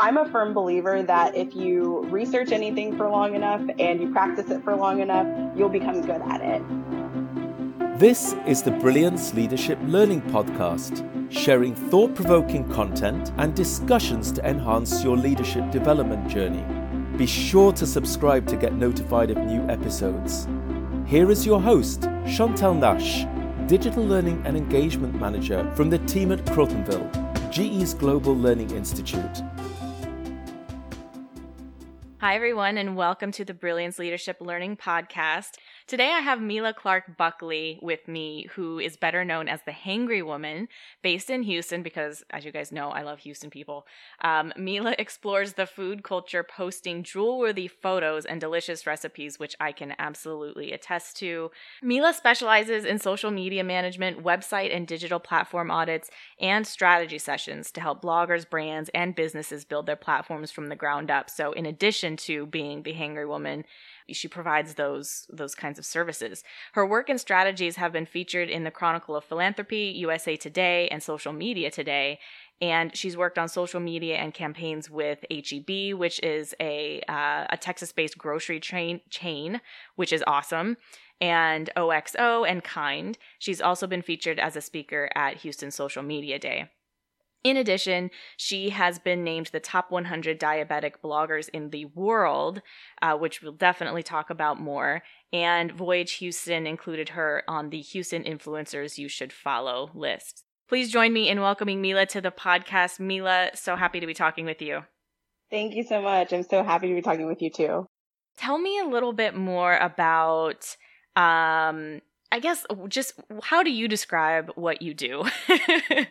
I'm a firm believer that if you research anything for long enough and you practice it for long enough, you'll become good at it. This is the Brilliance Leadership Learning Podcast, sharing thought provoking content and discussions to enhance your leadership development journey. Be sure to subscribe to get notified of new episodes. Here is your host, Chantel Nash, Digital Learning and Engagement Manager from the team at Crotonville, GE's Global Learning Institute. Hi, everyone, and welcome to the Brilliance Leadership Learning Podcast. Today I have Mila Clarke Buckley with me, who is better known as the Hangry Woman, based in Houston, because as you guys know, I love Houston people. Um, Mila explores the food culture, posting jewel worthy photos and delicious recipes, which I can absolutely attest to. Mila specializes in social media management, website and digital platform audits, and strategy sessions to help bloggers, brands, and businesses build their platforms from the ground up. So, in addition to being the Hangry Woman, she provides those those kinds of services. Her work and strategies have been featured in the Chronicle of Philanthropy, USA Today, and Social Media Today. And she's worked on social media and campaigns with HEB, which is a uh, a Texas-based grocery chain chain, which is awesome and OXO and Kind. She's also been featured as a speaker at Houston Social Media Day. In addition, she has been named the top 100 diabetic bloggers in the world, uh, which we'll definitely talk about more. And Voyage Houston included her on the Houston Influencers You Should Follow list. Please join me in welcoming Mila to the podcast. Mila, so happy to be talking with you. Thank you so much. I'm so happy to be talking with you too. Tell me a little bit more about, um, I guess, just how do you describe what you do?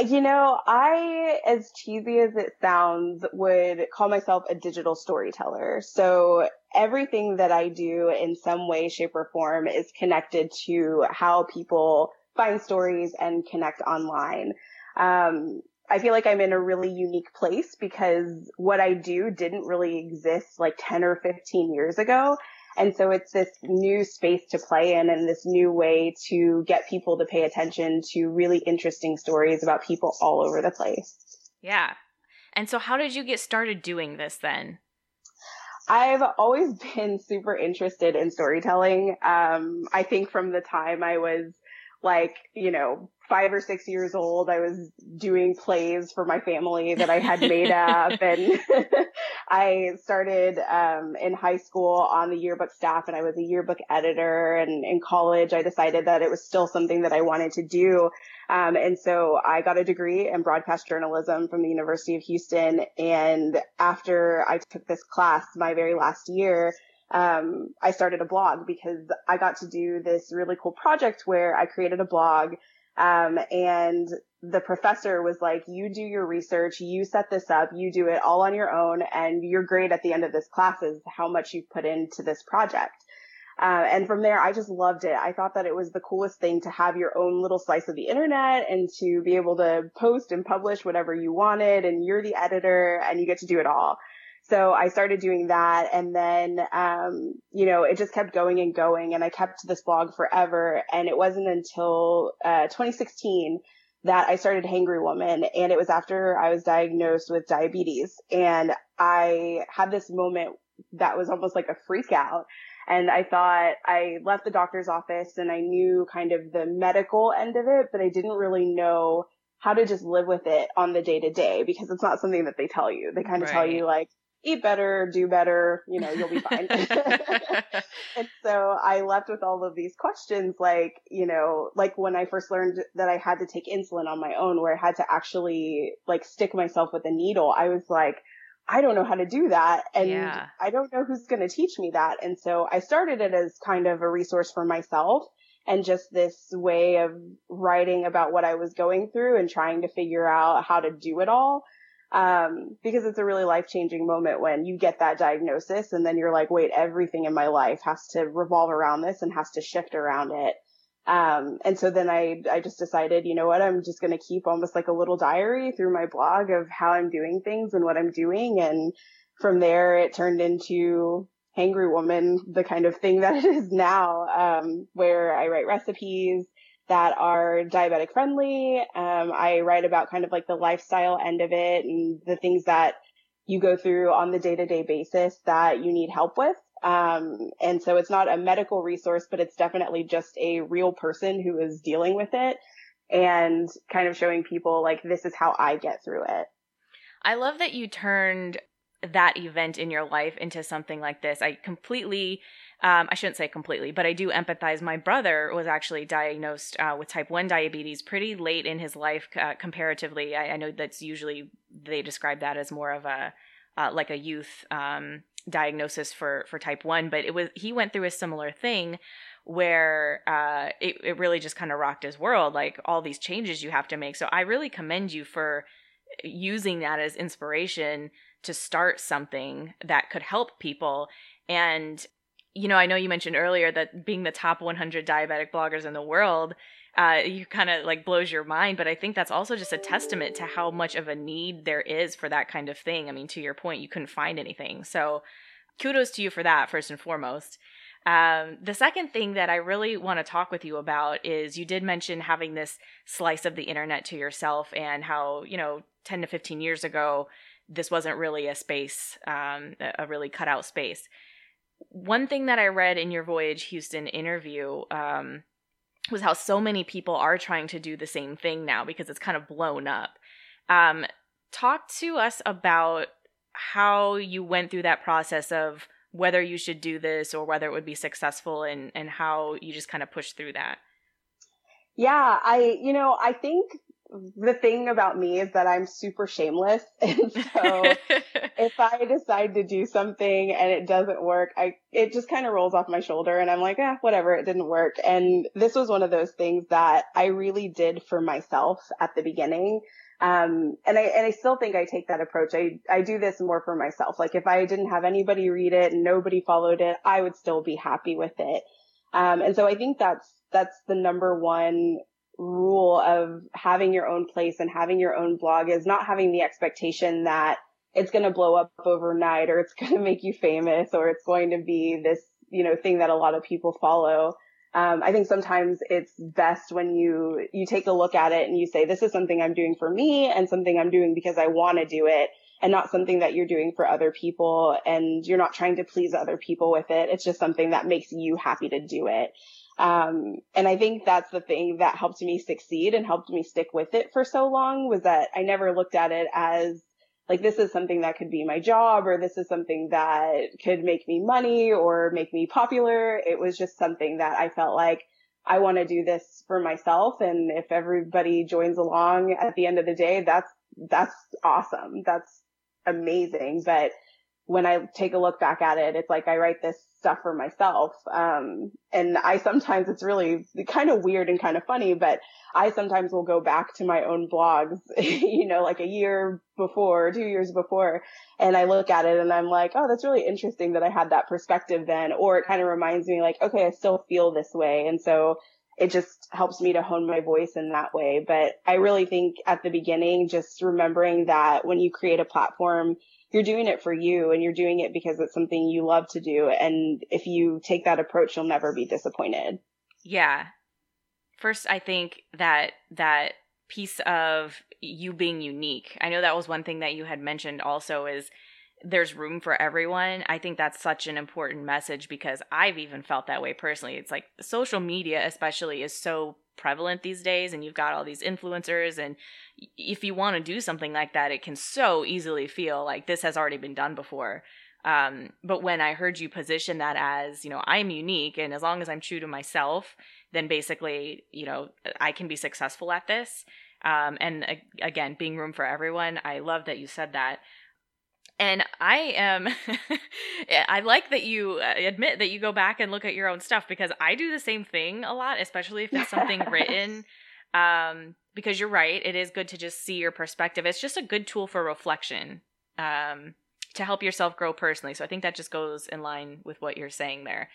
You know, I, as cheesy as it sounds, would call myself a digital storyteller. So everything that I do in some way, shape, or form is connected to how people find stories and connect online. Um, I feel like I'm in a really unique place because what I do didn't really exist like 10 or 15 years ago. And so it's this new space to play in and this new way to get people to pay attention to really interesting stories about people all over the place. Yeah. And so how did you get started doing this then? I've always been super interested in storytelling. Um, I think from the time I was like, you know, five or six years old, I was doing plays for my family that I had made up. And I started um, in high school on the yearbook staff and I was a yearbook editor. And in college, I decided that it was still something that I wanted to do. Um, and so I got a degree in broadcast journalism from the University of Houston. And after I took this class, my very last year, um, I started a blog because I got to do this really cool project where I created a blog. Um, and the professor was like, you do your research, you set this up, you do it all on your own, and your grade at the end of this class is how much you've put into this project. Uh, and from there, I just loved it. I thought that it was the coolest thing to have your own little slice of the internet and to be able to post and publish whatever you wanted. And you're the editor and you get to do it all. So I started doing that and then, um, you know, it just kept going and going and I kept this blog forever. And it wasn't until, uh, 2016 that I started Hangry Woman and it was after I was diagnosed with diabetes and I had this moment that was almost like a freak out. And I thought I left the doctor's office and I knew kind of the medical end of it, but I didn't really know how to just live with it on the day to day because it's not something that they tell you. They kind of right. tell you like, eat better, do better, you know, you'll be fine. and so I left with all of these questions, like, you know, like when I first learned that I had to take insulin on my own, where I had to actually like stick myself with a needle, I was like, I don't know how to do that. And yeah. I don't know who's going to teach me that. And so I started it as kind of a resource for myself and just this way of writing about what I was going through and trying to figure out how to do it all. Um, because it's a really life changing moment when you get that diagnosis and then you're like, wait, everything in my life has to revolve around this and has to shift around it. Um, and so then I, I just decided, you know what, I'm just going to keep almost like a little diary through my blog of how I'm doing things and what I'm doing. And from there, it turned into Hangry Woman, the kind of thing that it is now, um, where I write recipes, that are diabetic friendly. Um, I write about kind of like the lifestyle end of it and the things that you go through on the day to day basis that you need help with. Um, and so it's not a medical resource, but it's definitely just a real person who is dealing with it and kind of showing people like, this is how I get through it. I love that you turned that event in your life into something like this. I completely, um, I shouldn't say completely, but I do empathize. My brother was actually diagnosed uh, with type 1 diabetes pretty late in his life uh, comparatively. I, I, know that's usually, they describe that as more of a, uh, like a youth um, diagnosis for, for type 1, but it was, he went through a similar thing where uh, it, it really just kind of rocked his world, like all these changes you have to make. So I really commend you for using that as inspiration to start something that could help people. And, you know, I know you mentioned earlier that being the top 100 diabetic bloggers in the world, uh, you kind of like blows your mind. But I think that's also just a testament to how much of a need there is for that kind of thing. I mean, to your point, you couldn't find anything. So kudos to you for that, first and foremost. Um, the second thing that I really want to talk with you about is you did mention having this slice of the internet to yourself and how, you know, 10 to 15 years ago, this wasn't really a space, um, a really cut out space. One thing that I read in your Voyage Houston interview um, was how so many people are trying to do the same thing now because it's kind of blown up. Um, talk to us about how you went through that process of whether you should do this or whether it would be successful and, and how you just kind of push through that. Yeah, I, you know, I think the thing about me is that I'm super shameless. And so if I decide to do something and it doesn't work, I, it just kind of rolls off my shoulder and I'm like, ah, whatever, it didn't work. And this was one of those things that I really did for myself at the beginning. Um, and I, and I still think I take that approach. I, I do this more for myself. Like if I didn't have anybody read it and nobody followed it, I would still be happy with it. Um, and so I think that's, that's the number one rule of having your own place and having your own blog is not having the expectation that it's going to blow up overnight or it's going to make you famous or it's going to be this, you know, thing that a lot of people follow. Um, I think sometimes it's best when you, you take a look at it and you say, this is something I'm doing for me and something I'm doing because I want to do it and not something that you're doing for other people and you're not trying to please other people with it. It's just something that makes you happy to do it. Um, and I think that's the thing that helped me succeed and helped me stick with it for so long was that I never looked at it as like this is something that could be my job or this is something that could make me money or make me popular. It was just something that I felt like I want to do this for myself. And if everybody joins along at the end of the day, that's, that's awesome. That's amazing. But when I take a look back at it, it's like I write this stuff for myself. Um, and I sometimes it's really kind of weird and kind of funny, but I sometimes will go back to my own blogs, you know, like a year before, two years before, and I look at it and I'm like, oh, that's really interesting that I had that perspective then. Or it kind of reminds me like, okay, I still feel this way. And so it just helps me to hone my voice in that way. But I really think at the beginning, just remembering that when you create a platform, you're doing it for you and you're doing it because it's something you love to do. And if you take that approach, you'll never be disappointed. Yeah. First, I think that that piece of you being unique. I know that was one thing that you had mentioned also is there's room for everyone. I think that's such an important message because I've even felt that way personally. It's like social media especially is so prevalent these days and you've got all these influencers and if you want to do something like that it can so easily feel like this has already been done before. Um, but when i heard you position that as you know i'm unique and as long as i'm true to myself then basically you know i can be successful at this. Um, and again being room for everyone i love that you said that and I am, I like that you uh, admit that you go back and look at your own stuff because I do the same thing a lot, especially if it's something written. Um, because you're right, it is good to just see your perspective. It's just a good tool for reflection um, to help yourself grow personally. So I think that just goes in line with what you're saying there.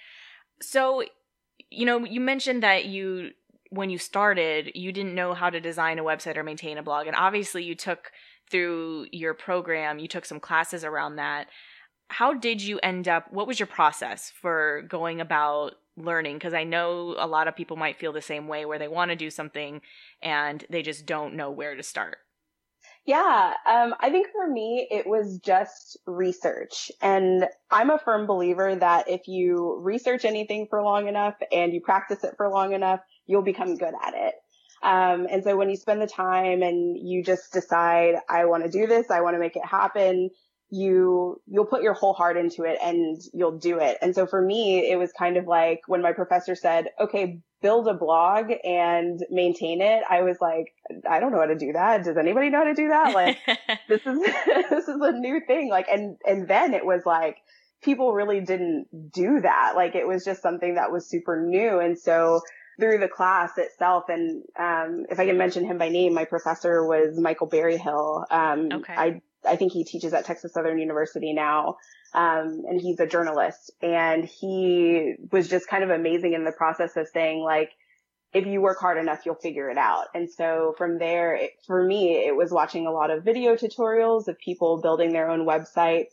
So, you know, you mentioned that you, when you started, you didn't know how to design a website or maintain a blog. And obviously, you took through your program, you took some classes around that. How did you end up? What was your process for going about learning because I know a lot of people might feel the same way where they want to do something and they just don't know where to start. Yeah, um, I think for me, it was just research. And I'm a firm believer that if you research anything for long enough and you practice it for long enough, you'll become good at it. Um, and so when you spend the time and you just decide, I want to do this, I want to make it happen, you you'll put your whole heart into it and you'll do it. And so for me, it was kind of like when my professor said, "Okay, build a blog and maintain it." I was like, "I don't know how to do that. Does anybody know how to do that?" Like this is this is a new thing. Like and and then it was like people really didn't do that. Like it was just something that was super new. And so through the class itself, and um, if I can mention him by name, my professor was Michael Berryhill. Um, okay. I I think he teaches at Texas Southern University now. Um, and he's a journalist and he was just kind of amazing in the process of saying like, if you work hard enough, you'll figure it out. And so from there, it, for me, it was watching a lot of video tutorials of people building their own websites.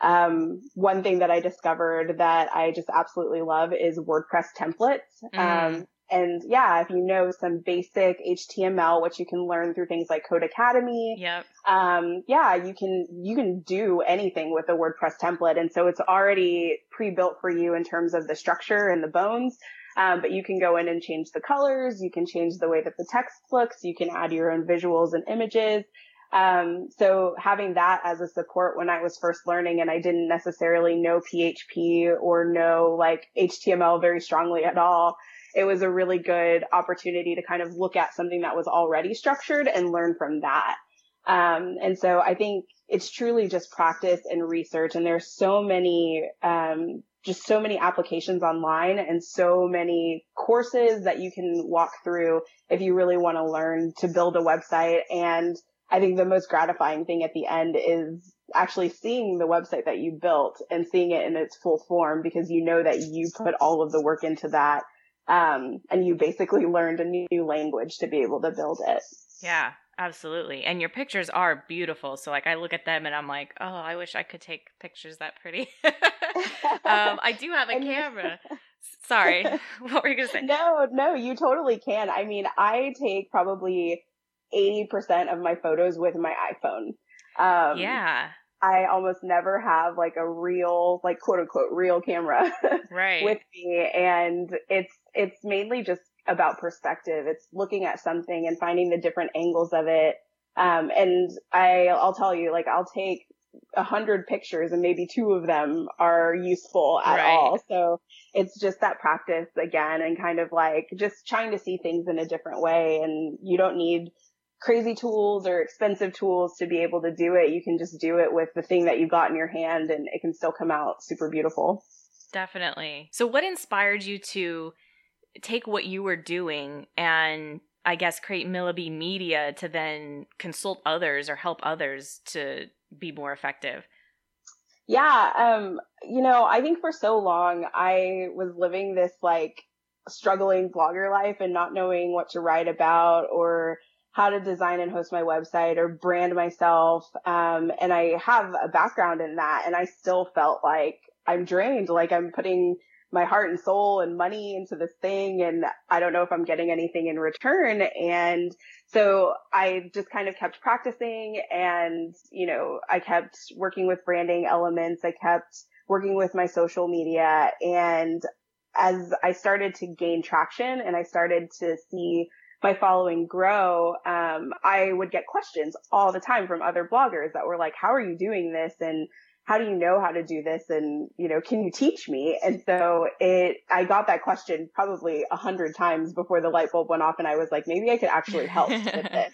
Um, one thing that I discovered that I just absolutely love is WordPress templates. Mm. Um, and yeah, if you know some basic HTML, which you can learn through things like Codecademy. Yep. Um, yeah, you can, you can do anything with a WordPress template. And so it's already pre-built for you in terms of the structure and the bones. Um, but you can go in and change the colors. You can change the way that the text looks. You can add your own visuals and images. Um, so having that as a support when I was first learning and I didn't necessarily know PHP or know like HTML very strongly at all, it was a really good opportunity to kind of look at something that was already structured and learn from that. Um, and so I think it's truly just practice and research. And there's so many, um, just so many applications online and so many courses that you can walk through if you really want to learn to build a website. And I think the most gratifying thing at the end is actually seeing the website that you built and seeing it in its full form because you know that you put all of the work into that um, and you basically learned a new language to be able to build it. Yeah, absolutely. And your pictures are beautiful. So like I look at them and I'm like, oh, I wish I could take pictures that pretty. um, I do have a camera. Sorry, what were you gonna say? No, no, you totally can. I mean, I take probably eighty percent of my photos with my iPhone. Um, yeah. I almost never have like a real, like quote unquote real camera right. with me. And it's, it's mainly just about perspective. It's looking at something and finding the different angles of it. Um, and I, I'll tell you, like, I'll take a hundred pictures and maybe two of them are useful at right. all. So it's just that practice again and kind of like just trying to see things in a different way. And you don't need crazy tools or expensive tools to be able to do it. You can just do it with the thing that you've got in your hand and it can still come out super beautiful. Definitely. So what inspired you to take what you were doing and I guess create Millabee Media to then consult others or help others to be more effective? Yeah, um, you know, I think for so long I was living this like struggling blogger life and not knowing what to write about or how to design and host my website or brand myself. Um, and I have a background in that and I still felt like I'm drained, like I'm putting my heart and soul and money into this thing and I don't know if I'm getting anything in return. And so I just kind of kept practicing and, you know, I kept working with branding elements. I kept working with my social media and as I started to gain traction and I started to see my following grow, um, I would get questions all the time from other bloggers that were like, how are you doing this? And how do you know how to do this? And, you know, can you teach me? And so it, I got that question probably a hundred times before the light bulb went off and I was like, maybe I could actually help with this.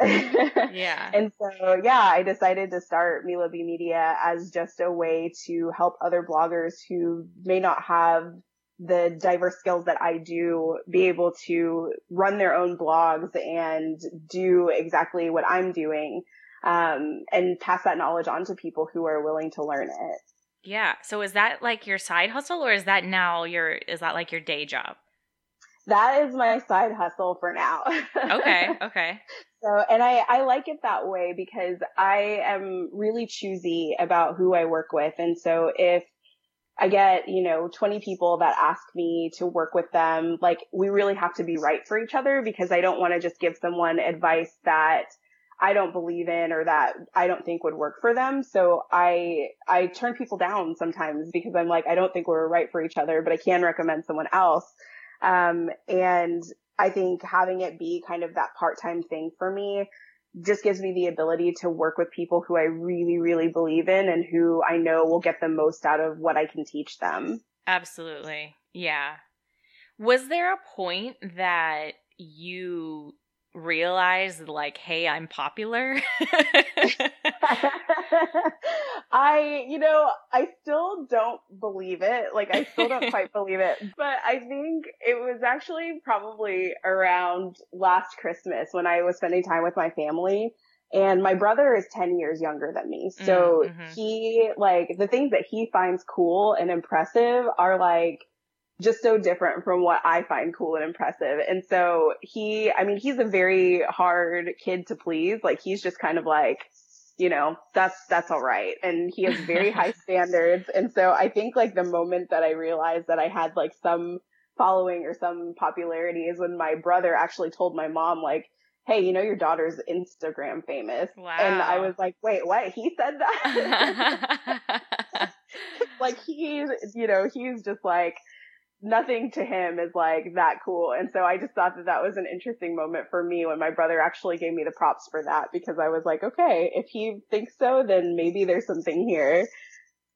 yeah. And so, yeah, I decided to start Millabee Media as just a way to help other bloggers who may not have the diverse skills that I do be able to run their own blogs and do exactly what I'm doing um, and pass that knowledge on to people who are willing to learn it. Yeah. So is that like your side hustle or is that now your is that like your day job? That is my side hustle for now. okay. Okay. So, and I, I like it that way because I am really choosy about who I work with. And so if I get, you know, 20 people that ask me to work with them. Like we really have to be right for each other because I don't want to just give someone advice that I don't believe in or that I don't think would work for them. So I, I turn people down sometimes because I'm like, I don't think we're right for each other, but I can recommend someone else. Um, and I think having it be kind of that part-time thing for me just gives me the ability to work with people who I really, really believe in and who I know will get the most out of what I can teach them. Absolutely. Yeah. Was there a point that you realized like hey i'm popular. I you know i still don't believe it. Like i still don't quite believe it. But i think it was actually probably around last christmas when i was spending time with my family and my brother is 10 years younger than me. So mm-hmm. he like the things that he finds cool and impressive are like just so different from what I find cool and impressive. And so he, I mean, he's a very hard kid to please. Like he's just kind of like, you know, that's, that's all right. And he has very high standards. And so I think like the moment that I realized that I had like some following or some popularity is when my brother actually told my mom like, Hey, you know, your daughter's Instagram famous. Wow. And I was like, wait, what? He said that? like he's, you know, he's just like, nothing to him is like that cool. And so I just thought that that was an interesting moment for me when my brother actually gave me the props for that because I was like, okay, if he thinks so, then maybe there's something here.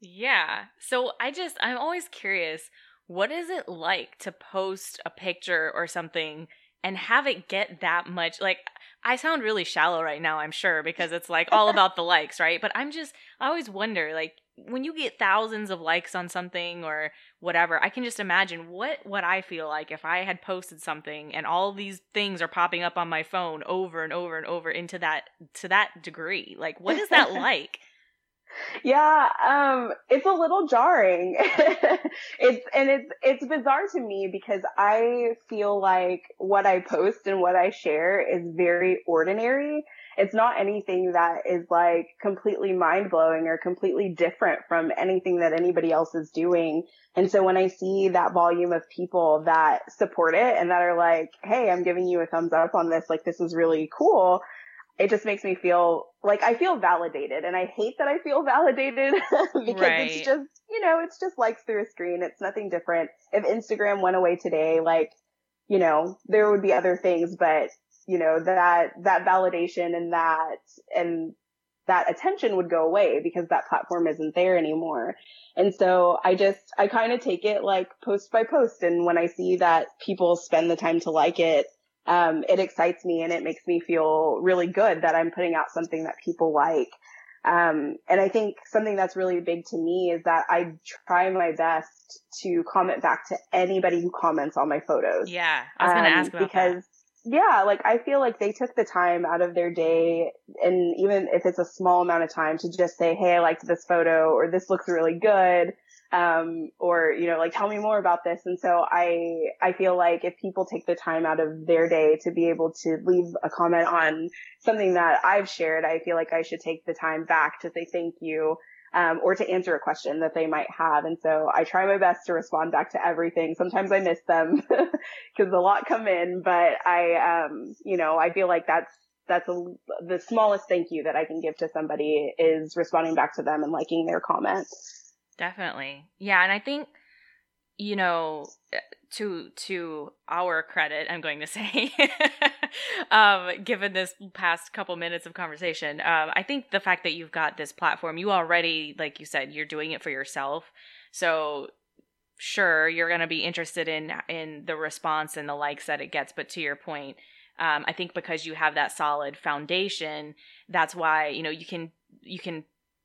Yeah. So I just, I'm always curious what is it like to post a picture or something and have it get that much? Like, I sound really shallow right now, I'm sure, because it's like all about the likes, right? But I'm just, I always wonder, like, when you get thousands of likes on something or whatever, I can just imagine what what I feel like if I had posted something and all these things are popping up on my phone over and over and over into that to that degree. Like what is that like? Yeah, um, it's a little jarring. it's and it's it's bizarre to me because I feel like what I post and what I share is very ordinary it's not anything that is like completely mind blowing or completely different from anything that anybody else is doing. And so when I see that volume of people that support it and that are like, Hey, I'm giving you a thumbs up on this. Like this is really cool. It just makes me feel like I feel validated and I hate that I feel validated because right. it's just, you know, it's just likes through a screen. It's nothing different. If Instagram went away today, like, you know, there would be other things, but you know, that, that validation and that, and that attention would go away because that platform isn't there anymore. And so I just, I kind of take it like post by post. And when I see that people spend the time to like it, um, it excites me and it makes me feel really good that I'm putting out something that people like. Um, and I think something that's really big to me is that I try my best to comment back to anybody who comments on my photos. Yeah, I was going to um, ask because that yeah, like I feel like they took the time out of their day and even if it's a small amount of time to just say, Hey, I liked this photo or this looks really good. Um, or, you know, like tell me more about this. And so I, I feel like if people take the time out of their day to be able to leave a comment on something that I've shared, I feel like I should take the time back to say thank you um, or to answer a question that they might have. And so I try my best to respond back to everything. Sometimes I miss them because a lot come in, but I, um, you know, I feel like that's, that's a, the smallest thank you that I can give to somebody is responding back to them and liking their comments. Definitely. Yeah. And I think, you know, to to our credit, I'm going to say, um, given this past couple minutes of conversation, um, I think the fact that you've got this platform, you already, like you said, you're doing it for yourself. So sure, you're going to be interested in in the response and the likes that it gets. But to your point, um, I think because you have that solid foundation, that's why you know you can you can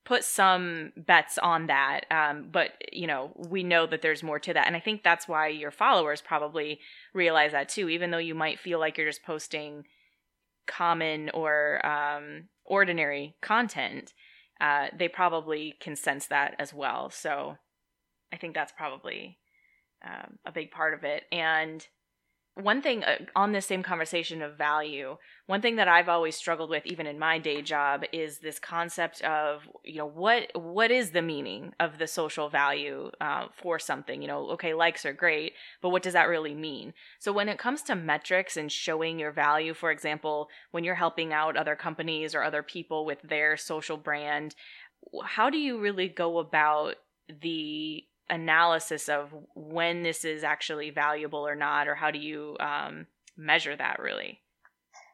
put some bets on that. Um, but you know, we know that there's more to that, and I think that's why your followers probably realize that too. Even though you might feel like you're just posting common or um, ordinary content, uh, they probably can sense that as well. So I think that's probably um, a big part of it. And one thing uh, on this same conversation of value, one thing that I've always struggled with, even in my day job, is this concept of you know what what is the meaning of the social value uh, for something? You know, okay, likes are great, but what does that really mean? So when it comes to metrics and showing your value, for example, when you're helping out other companies or other people with their social brand, how do you really go about the analysis of when this is actually valuable or not, or how do you um, measure that really?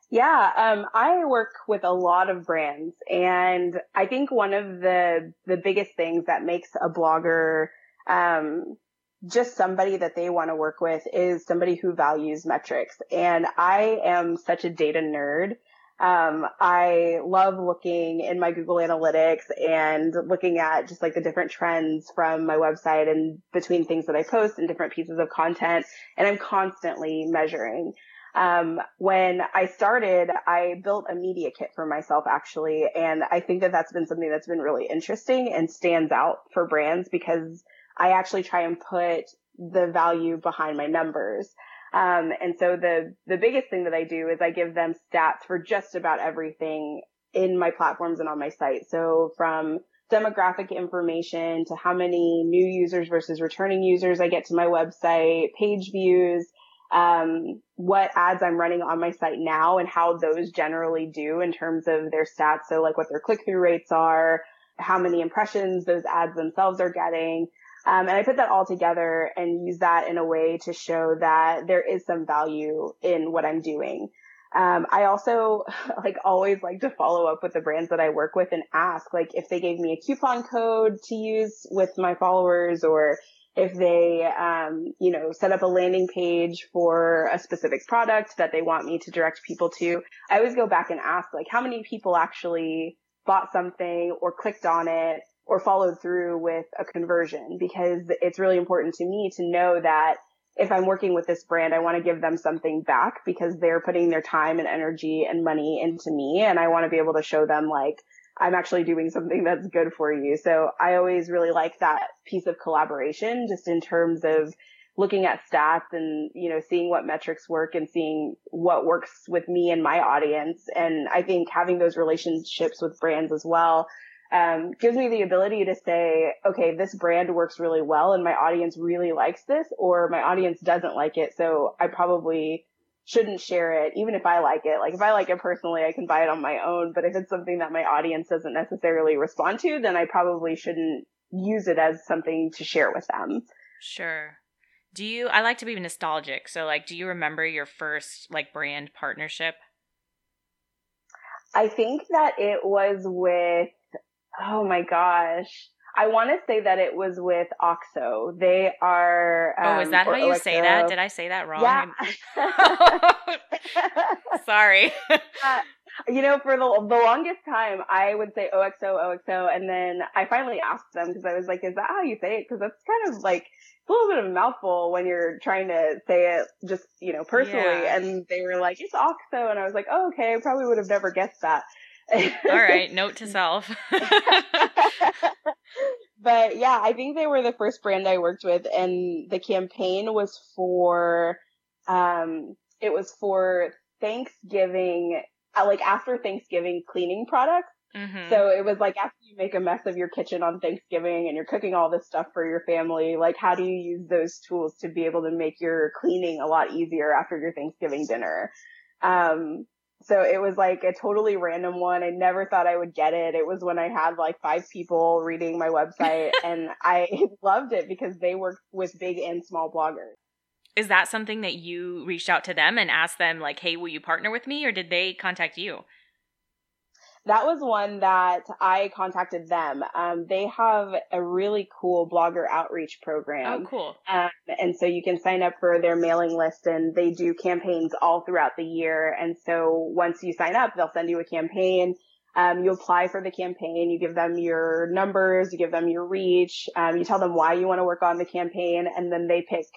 Yeah, um, I work with a lot of brands, and I think one of the the biggest things that makes a blogger um, just somebody that they want to work with is somebody who values metrics. And I am such a data nerd um, I love looking in my Google Analytics and looking at just like the different trends from my website and between things that I post and different pieces of content. And I'm constantly measuring. Um, when I started, I built a media kit for myself actually. And I think that that's been something that's been really interesting and stands out for brands because I actually try and put the value behind my numbers. Um, and so the, the biggest thing that I do is I give them stats for just about everything in my platforms and on my site. So from demographic information to how many new users versus returning users I get to my website, page views, um, what ads I'm running on my site now and how those generally do in terms of their stats. So like what their click through rates are, how many impressions those ads themselves are getting. Um, and I put that all together and use that in a way to show that there is some value in what I'm doing. Um, I also like always like to follow up with the brands that I work with and ask like if they gave me a coupon code to use with my followers or if they, um, you know, set up a landing page for a specific product that they want me to direct people to. I always go back and ask like how many people actually bought something or clicked on it or followed through with a conversion because it's really important to me to know that if I'm working with this brand, I want to give them something back because they're putting their time and energy and money into me. And I want to be able to show them like, I'm actually doing something that's good for you. So I always really like that piece of collaboration just in terms of looking at stats and, you know, seeing what metrics work and seeing what works with me and my audience. And I think having those relationships with brands as well um, gives me the ability to say, okay, this brand works really well and my audience really likes this, or my audience doesn't like it. So I probably shouldn't share it, even if I like it. Like if I like it personally, I can buy it on my own. But if it's something that my audience doesn't necessarily respond to, then I probably shouldn't use it as something to share with them. Sure. Do you, I like to be nostalgic. So like, do you remember your first like brand partnership? I think that it was with Oh my gosh. I want to say that it was with OXO. They are. Um, oh, is that um, how you say that? Did I say that wrong? Yeah. Sorry. Uh, you know, for the the longest time, I would say OXO, OXO, and then I finally asked them because I was like, "Is that how you say it?" Because that's kind of like it's a little bit of a mouthful when you're trying to say it just you know personally. Yeah. And they were like, "It's OXO," and I was like, "Oh, okay." I probably would have never guessed that. All right, note to self. but yeah, I think they were the first brand I worked with, and the campaign was for, um, it was for Thanksgiving, uh, like after Thanksgiving cleaning products. Mm-hmm. So it was like after you make a mess of your kitchen on Thanksgiving and you're cooking all this stuff for your family, like how do you use those tools to be able to make your cleaning a lot easier after your Thanksgiving dinner? Um, so it was like a totally random one. I never thought I would get it. It was when I had like five people reading my website and I loved it because they work with big and small bloggers. Is that something that you reached out to them and asked them like, "Hey, will you partner with me?" or did they contact you? That was one that I contacted them. Um, they have a really cool blogger outreach program. Oh, cool. Um, and so you can sign up for their mailing list and they do campaigns all throughout the year. And so once you sign up, they'll send you a campaign. Um, you apply for the campaign, you give them your numbers, you give them your reach, um, you tell them why you want to work on the campaign, and then they pick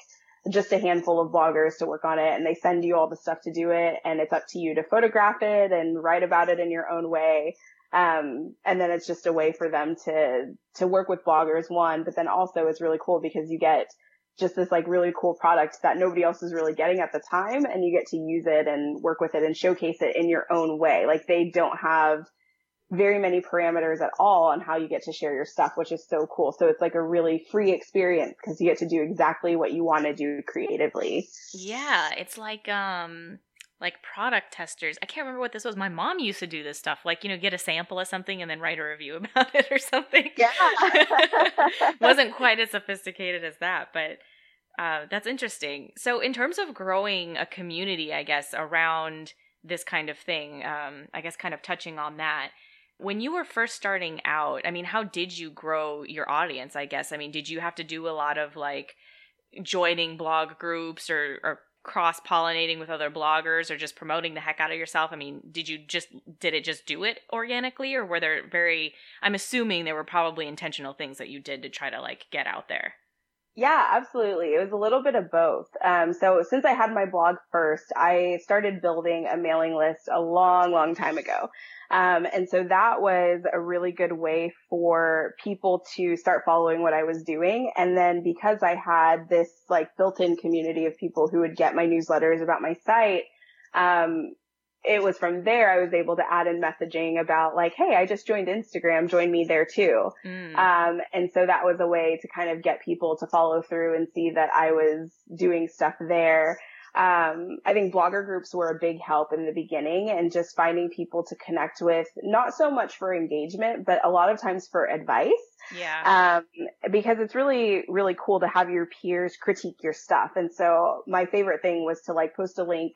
just a handful of bloggers to work on it and they send you all the stuff to do it and it's up to you to photograph it and write about it in your own way. Um, and then it's just a way for them to, to work with bloggers one, but then also it's really cool because you get just this like really cool product that nobody else is really getting at the time and you get to use it and work with it and showcase it in your own way. Like they don't have very many parameters at all on how you get to share your stuff, which is so cool. So it's like a really free experience because you get to do exactly what you want to do creatively. Yeah, it's like um like product testers. I can't remember what this was. My mom used to do this stuff, like you know, get a sample of something and then write a review about it or something. Yeah, wasn't quite as sophisticated as that, but uh, that's interesting. So, in terms of growing a community, I guess around this kind of thing, um, I guess kind of touching on that. When you were first starting out, I mean, how did you grow your audience? I guess, I mean, did you have to do a lot of like joining blog groups or, or cross pollinating with other bloggers or just promoting the heck out of yourself? I mean, did you just did it just do it organically or were there very I'm assuming there were probably intentional things that you did to try to like get out there? Yeah, absolutely. It was a little bit of both. Um, so since I had my blog first, I started building a mailing list a long, long time ago. Um, and so that was a really good way for people to start following what I was doing. And then because I had this like built-in community of people who would get my newsletters about my site, um, it was from there I was able to add in messaging about like, hey, I just joined Instagram, join me there too. Mm. Um, and so that was a way to kind of get people to follow through and see that I was doing stuff there. Um, I think blogger groups were a big help in the beginning and just finding people to connect with, not so much for engagement, but a lot of times for advice. Yeah. Um, because it's really, really cool to have your peers critique your stuff. And so my favorite thing was to like post a link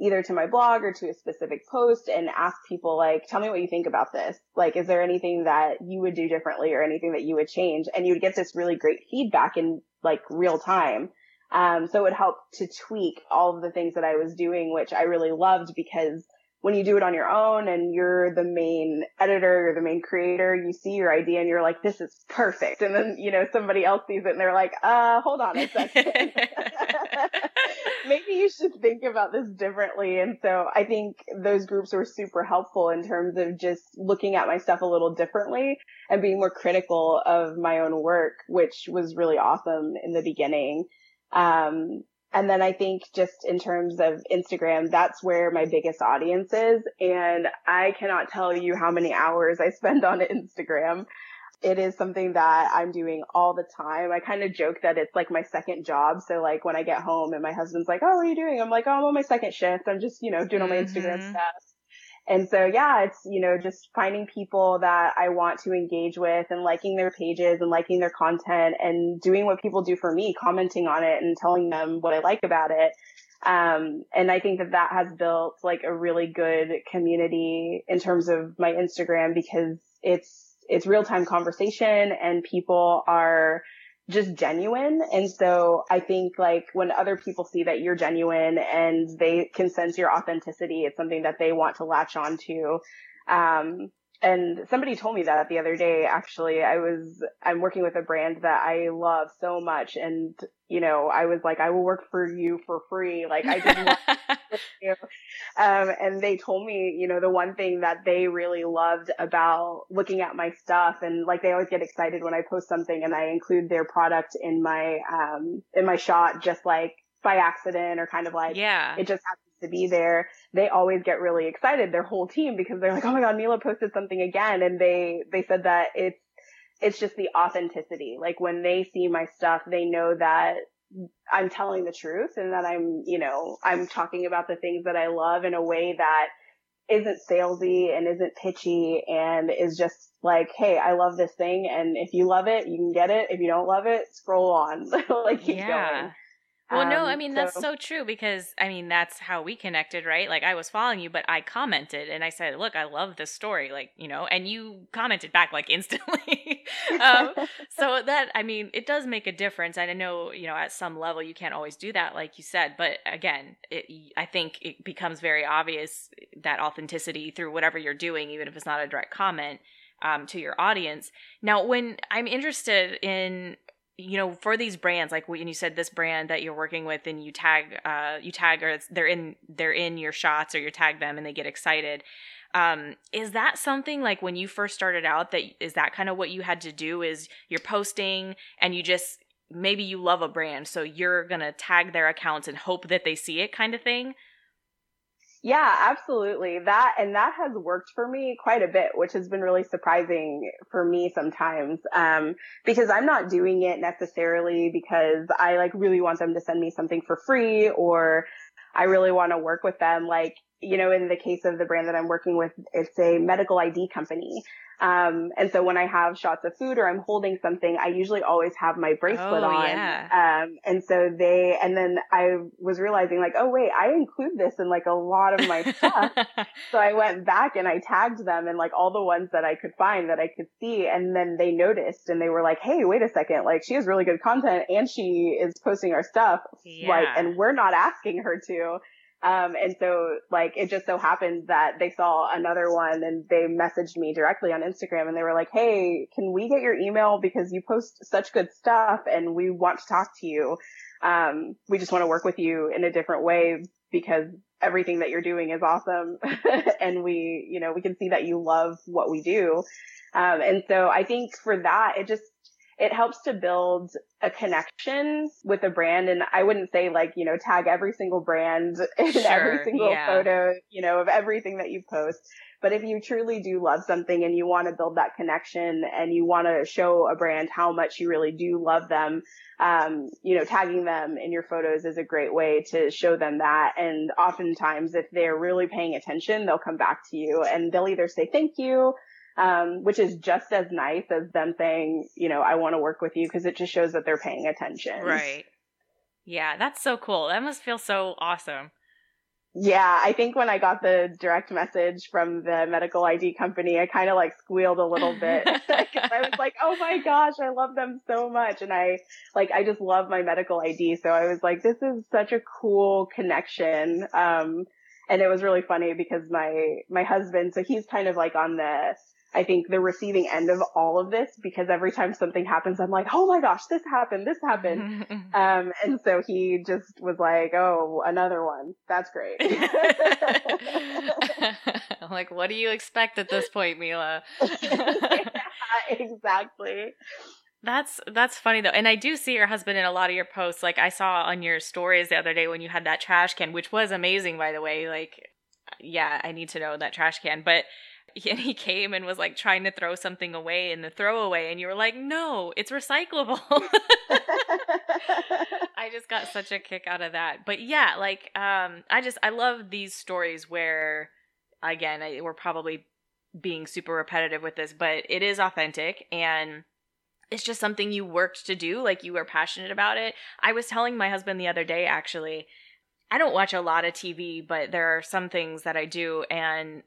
either to my blog or to a specific post and ask people like, tell me what you think about this. Like, is there anything that you would do differently or anything that you would change? And you would get this really great feedback in like real time. Um, so it would help to tweak all of the things that I was doing, which I really loved because when you do it on your own and you're the main editor, you're the main creator, you see your idea and you're like, this is perfect. And then, you know, somebody else sees it and they're like, uh, hold on a second. Maybe you should think about this differently. And so I think those groups were super helpful in terms of just looking at my stuff a little differently and being more critical of my own work, which was really awesome in the beginning. Um, and then I think just in terms of Instagram, that's where my biggest audience is. And I cannot tell you how many hours I spend on Instagram. It is something that I'm doing all the time. I kind of joke that it's like my second job. So like when I get home and my husband's like, Oh, what are you doing? I'm like, Oh, I'm on my second shift. I'm just, you know, doing all my Instagram mm-hmm. stuff. And so, yeah, it's, you know, just finding people that I want to engage with and liking their pages and liking their content and doing what people do for me, commenting on it and telling them what I like about it. Um, and I think that that has built like a really good community in terms of my Instagram because it's, it's real time conversation and people are, just genuine. And so I think like when other people see that you're genuine and they can sense your authenticity, it's something that they want to latch on to. Um, and somebody told me that the other day, actually, I was, I'm working with a brand that I love so much. And, you know, I was like, I will work for you for free. Like I didn't want you. Um, and they told me, you know, the one thing that they really loved about looking at my stuff and like they always get excited when I post something and I include their product in my, um, in my shot, just like by accident or kind of like, yeah, it just happens to be there, they always get really excited, their whole team, because they're like, oh my God, Mila posted something again. And they, they said that it's, it's just the authenticity. Like when they see my stuff, they know that I'm telling the truth and that I'm, you know, I'm talking about the things that I love in a way that isn't salesy and isn't pitchy and is just like, hey, I love this thing and if you love it, you can get it. If you don't love it, scroll on. like keep yeah. going. Well, no, I um, mean, so. that's so true because, I mean, that's how we connected, right? Like, I was following you, but I commented and I said, look, I love this story, like, you know, and you commented back like instantly. um, so that, I mean, it does make a difference. And I know, you know, at some level you can't always do that, like you said, but again, it, I think it becomes very obvious that authenticity through whatever you're doing, even if it's not a direct comment. Um, to your audience. Now, when I'm interested in you know for these brands like when you said this brand that you're working with and you tag uh you tag or they're in they're in your shots or you tag them and they get excited um is that something like when you first started out that is that kind of what you had to do is you're posting and you just maybe you love a brand, so you're to tag their accounts and hope that they see it kind of thing? Yeah, absolutely. That and that has worked for me quite a bit, which has been really surprising for me sometimes. Um, because I'm not doing it necessarily because I like really want them to send me something for free or I really want to work with them. Like, you know, in the case of the brand that I'm working with, it's a medical ID company. Um, and so when I have shots of food or I'm holding something, I usually always have my bracelet oh, on. Yeah. Um, and so they, and then I was realizing like, oh wait, I include this in like a lot of my stuff. so I went back and I tagged them and like all the ones that I could find that I could see. And then they noticed and they were like, Hey, wait a second. Like she has really good content and she is posting our stuff. Yeah. Like, and we're not asking her to. Um, and so like it just so happened that they saw another one and they messaged me directly on Instagram and they were like, Hey, can we get your email because you post such good stuff and we want to talk to you. Um, we just want to work with you in a different way because everything that you're doing is awesome. and we, you know, we can see that you love what we do. Um, and so I think for that, it just, it helps to build a connection with a brand. And I wouldn't say like, you know, tag every single brand in Sure, every single yeah. photo, you know, of everything that you post. But if you truly do love something and you want to build that connection and you want to show a brand how much you really do love them, um, you know, tagging them in your photos is a great way to show them that. And oftentimes if they're really paying attention, they'll come back to you and they'll either say thank you um, which is just as nice as them saying, you know, I want to work with you because it just shows that they're paying attention. right. Yeah, that's so cool. That must feel so awesome. Yeah, I think when I got the direct message from the medical ID company, I kind of like squealed a little bit. I was like, oh my gosh, I love them so much. And I, like, I just love my medical ID. So I was like, this is such a cool connection. Um, and it was really funny because my, my husband, so he's kind of like on the, I think the receiving end of all of this because every time something happens, I'm like, oh my gosh, this happened, this happened. Um, and so he just was like, oh, another one. That's great. I'm like, what do you expect at this point, Mila? Yeah, exactly. That's that's funny though, and I do see your husband in a lot of your posts. Like I saw on your stories the other day when you had that trash can, which was amazing, by the way. Like, yeah, I need to know that trash can. But and he came and was like trying to throw something away in the throwaway, and you were like, "No, it's recyclable." I just got such a kick out of that. But yeah, like um I just I love these stories where again, I, we're probably being super repetitive with this, but it is authentic and it's just something you worked to do, like you were passionate about it. I was telling my husband the other day actually, I don't watch a lot of TV, but there are some things that I do and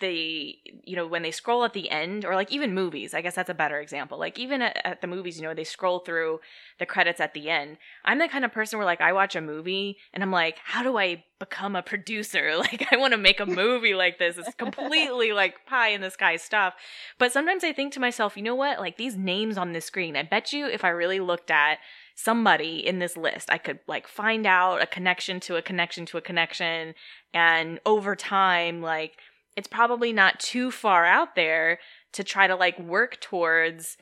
they you know when they scroll at the end or like even movies i guess that's a better example like even at, at, the movies you know they scroll through the credits at the end. I'm the kind of person where like i watch a movie and i'm like how do i become a producer? Like i want to make a movie like this. It's completely like pie in the sky stuff. But sometimes i think to myself you know what? Like these names on this screen i bet you if i really looked at somebody in this list i could like find out a connection to a connection to a connection and over time like it's probably not too far out there to try to like work towards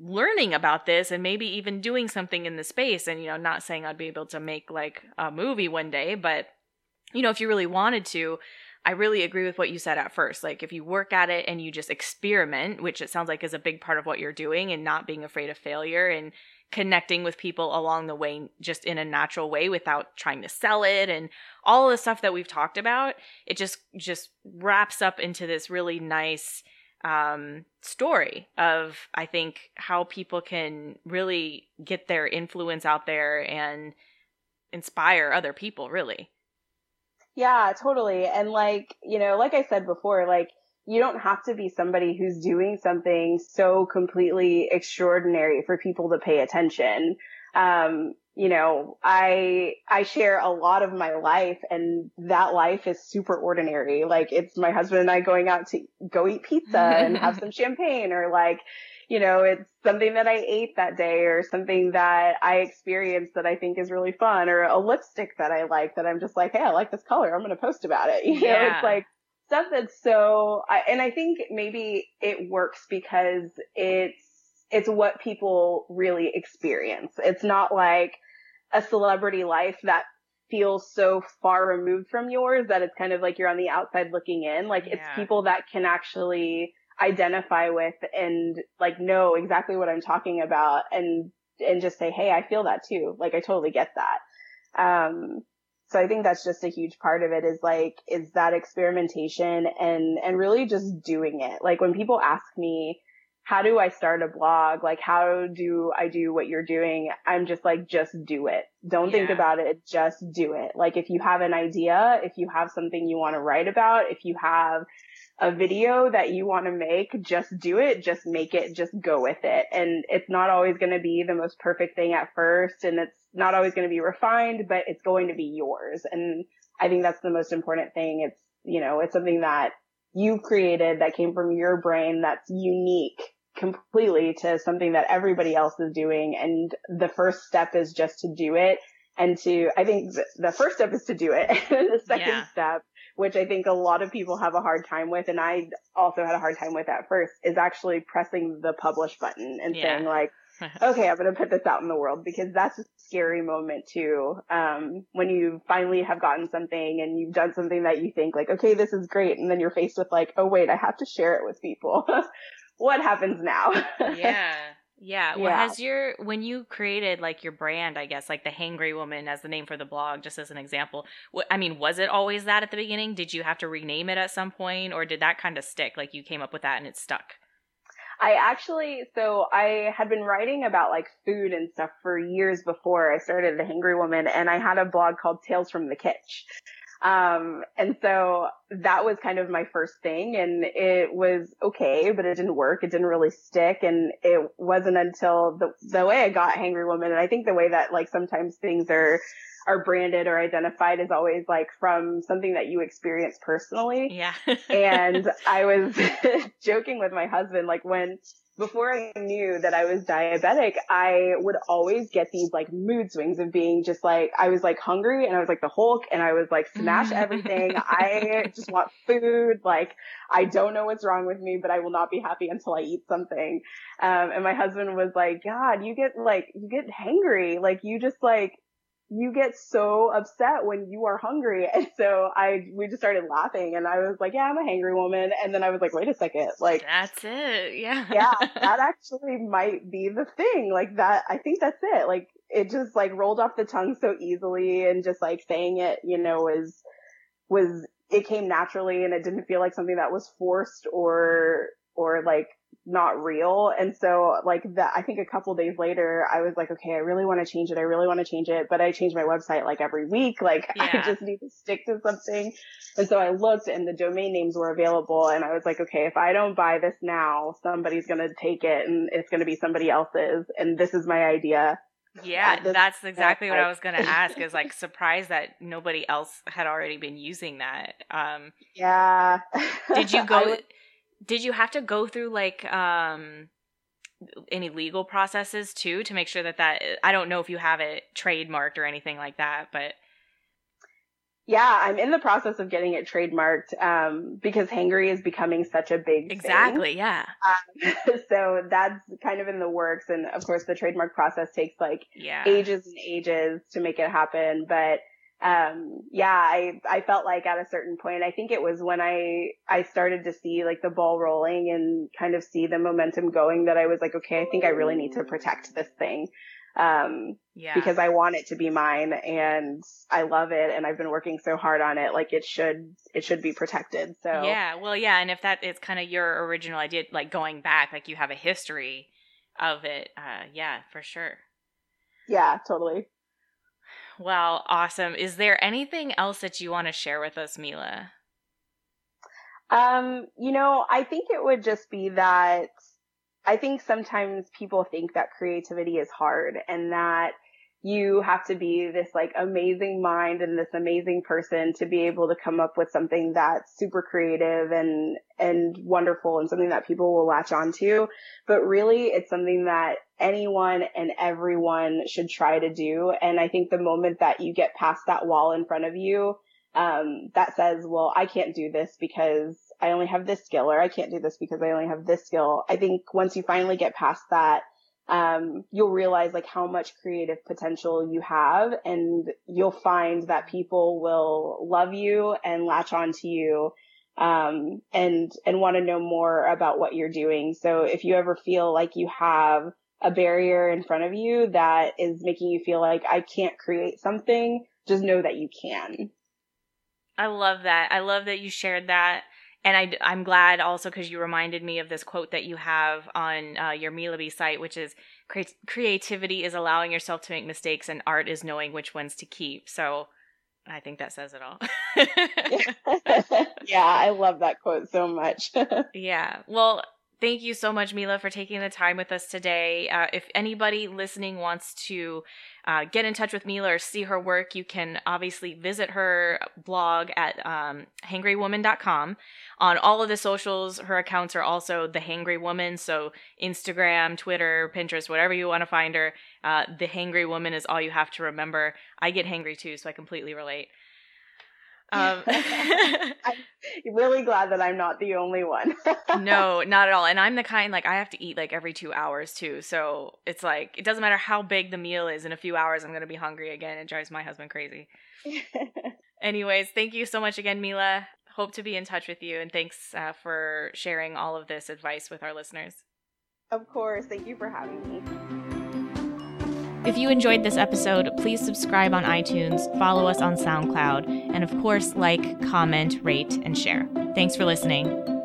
learning about this and maybe even doing something in the space and you know not saying I'd be able to make like a movie one day but you know if you really wanted to I really agree with what you said at first. Like if you work at it and you just experiment which it sounds like is a big part of what you're doing and not being afraid of failure and connecting with people along the way just in a natural way without trying to sell it and all the stuff that we've talked about it just just wraps up into this really nice um, story of i think how people can really get their influence out there and inspire other people really Yeah, totally. And like, you know, like I said before, like you don't have to be somebody who's doing something so completely extraordinary for people to pay attention. Um, you know, I, I share a lot of my life and that life is super ordinary. Like it's my husband and I going out to go eat pizza and have some champagne or like, you know, it's something that I ate that day or something that I experienced that I think is really fun or a lipstick that I like that I'm just like, Hey, I like this color. I'm going to post about it. You know, Yeah. it's like stuff that's so, I, and I think maybe it works because it's, it's what people really experience. It's not like a celebrity life that feels so far removed from yours that it's kind of like you're on the outside looking in. Like yeah. it's people that can actually identify with and like know exactly what I'm talking about and and just say, "Hey, I feel that too." Like I totally get that. Um so I think that's just a huge part of it is like is that experimentation and and really just doing it. Like when people ask me how do I start a blog? Like, how do I do what you're doing? I'm just like, just do it. Don't yeah. think about it. Just do it. Like, if you have an idea, if you have something you want to write about, if you have a video that you want to make, just do it. Just make it. Just go with it. And it's not always going to be the most perfect thing at first. And it's not always going to be refined, but it's going to be yours. And I think that's the most important thing. It's, you know, it's something that you created that came from your brain that's unique completely to something that everybody else is doing. And the first step is just to do it. And to, I think the first step is to do it. and the second yeah. step, which I think a lot of people have a hard time with, and I also had a hard time with at first, is actually pressing the publish button and yeah. saying like, okay, I'm going to put this out in the world because that's a scary moment too. Um, when you finally have gotten something and you've done something that you think like, okay, this is great. And then you're faced with like, oh wait, I have to share it with people. what happens now? yeah. Yeah. Well, yeah. has your when you created like your brand, I guess, like the Hangry Woman as the name for the blog, just as an example. What, I mean, was it always that at the beginning? Did you have to rename it at some point, or did that kind of stick? Like you came up with that and it stuck? I actually, so I had been writing about like food and stuff for years before I started the Hangry Woman, and I had a blog called Tales from the Kitch. Um, and so that was kind of my first thing and it was okay, but it didn't work. It didn't really stick. And it wasn't until the, the way I got Hangry Woman. And I think the way that like sometimes things are, are branded or identified is always like from something that you experience personally. Yeah. and I was joking with my husband, like when before I knew that I was diabetic, I would always get these like mood swings of being just like, I was like hungry and I was like the Hulk and I was like smash everything. I just want food. Like, I don't know what's wrong with me, but I will not be happy until I eat something. Um, and my husband was like, God, you get like, you get hangry. Like you just like, you get so upset when you are hungry. And so I, we just started laughing and I was like, yeah, I'm a hangry woman. And then I was like, wait a second. Like, that's it. Yeah. yeah. That actually might be the thing. Like that, I think that's it. Like it just like rolled off the tongue so easily and just like saying it, you know, was, was, it came naturally and it didn't feel like something that was forced or, or like not real. And so like that, I think a couple days later, I was like, okay, I really want to change it. I really want to change it, but I change my website like every week. Like yeah. I just need to stick to something. And so I looked and the domain names were available and I was like, okay, if I don't buy this now, somebody's going to take it and it's going to be somebody else's. And this is my idea. Yeah, that's exactly what I was going to ask is like surprised that nobody else had already been using that. Um, yeah. did you go, did you have to go through like um any legal processes too to make sure that that I don't know if you have it trademarked or anything like that, but yeah, I'm in the process of getting it trademarked um, because hangry is becoming such a big exactly, thing. yeah. Um, so that's kind of in the works, and of course the trademark process takes like yeah. ages and ages to make it happen. But um, yeah, I, I felt like at a certain point, I think it was when I, I started to see like the ball rolling and kind of see the momentum going that I was like, okay, I think I really need to protect this thing. Um, yeah. because I want it to be mine and I love it and I've been working so hard on it. Like it should, it should be protected. So yeah, well, yeah. And if that is kind of your original idea, like going back, like you have a history of it. Uh, yeah, for sure. Yeah, totally. Well, awesome. Is there anything else that you want to share with us, Mila? Um, you know, I think it would just be that I think sometimes people think that creativity is hard and that you have to be this like amazing mind and this amazing person to be able to come up with something that's super creative and and wonderful and something that people will latch onto but really it's something that anyone and everyone should try to do and i think the moment that you get past that wall in front of you um, that says well i can't do this because I only have this skill or I can't do this because I only have this skill. I think once you finally get past that, um, you'll realize like how much creative potential you have and you'll find that people will love you and latch on to you um, and and want to know more about what you're doing. So if you ever feel like you have a barrier in front of you that is making you feel like I can't create something, just know that you can. I love that. I love that you shared that. And I, I'm glad also because you reminded me of this quote that you have on uh, your Milaby site, which is creativity is allowing yourself to make mistakes and art is knowing which ones to keep. So I think that says it all. yeah, I love that quote so much. yeah. Well, thank you so much, Mila, for taking the time with us today. Uh, if anybody listening wants to uh, get in touch with Mila or see her work, you can obviously visit her blog at um, hangrywoman.com. On all of the socials, her accounts are also The Hangry Woman. So Instagram, Twitter, Pinterest, whatever you want to find her, uh, The Hangry Woman is all you have to remember. I get hangry too, so I completely relate. Um, I'm really glad that I'm not the only one. no, not at all. And I'm the kind like I have to eat like every two hours too. So it's like it doesn't matter how big the meal is. In a few hours, I'm gonna be hungry again. It drives my husband crazy. Anyways, thank you so much again, Mila. Hope to be in touch with you, and thanks uh, for sharing all of this advice with our listeners. Of course. Thank you for having me. If you enjoyed this episode, please subscribe on iTunes, follow us on SoundCloud, and of course, like, comment, rate, and share. Thanks for listening.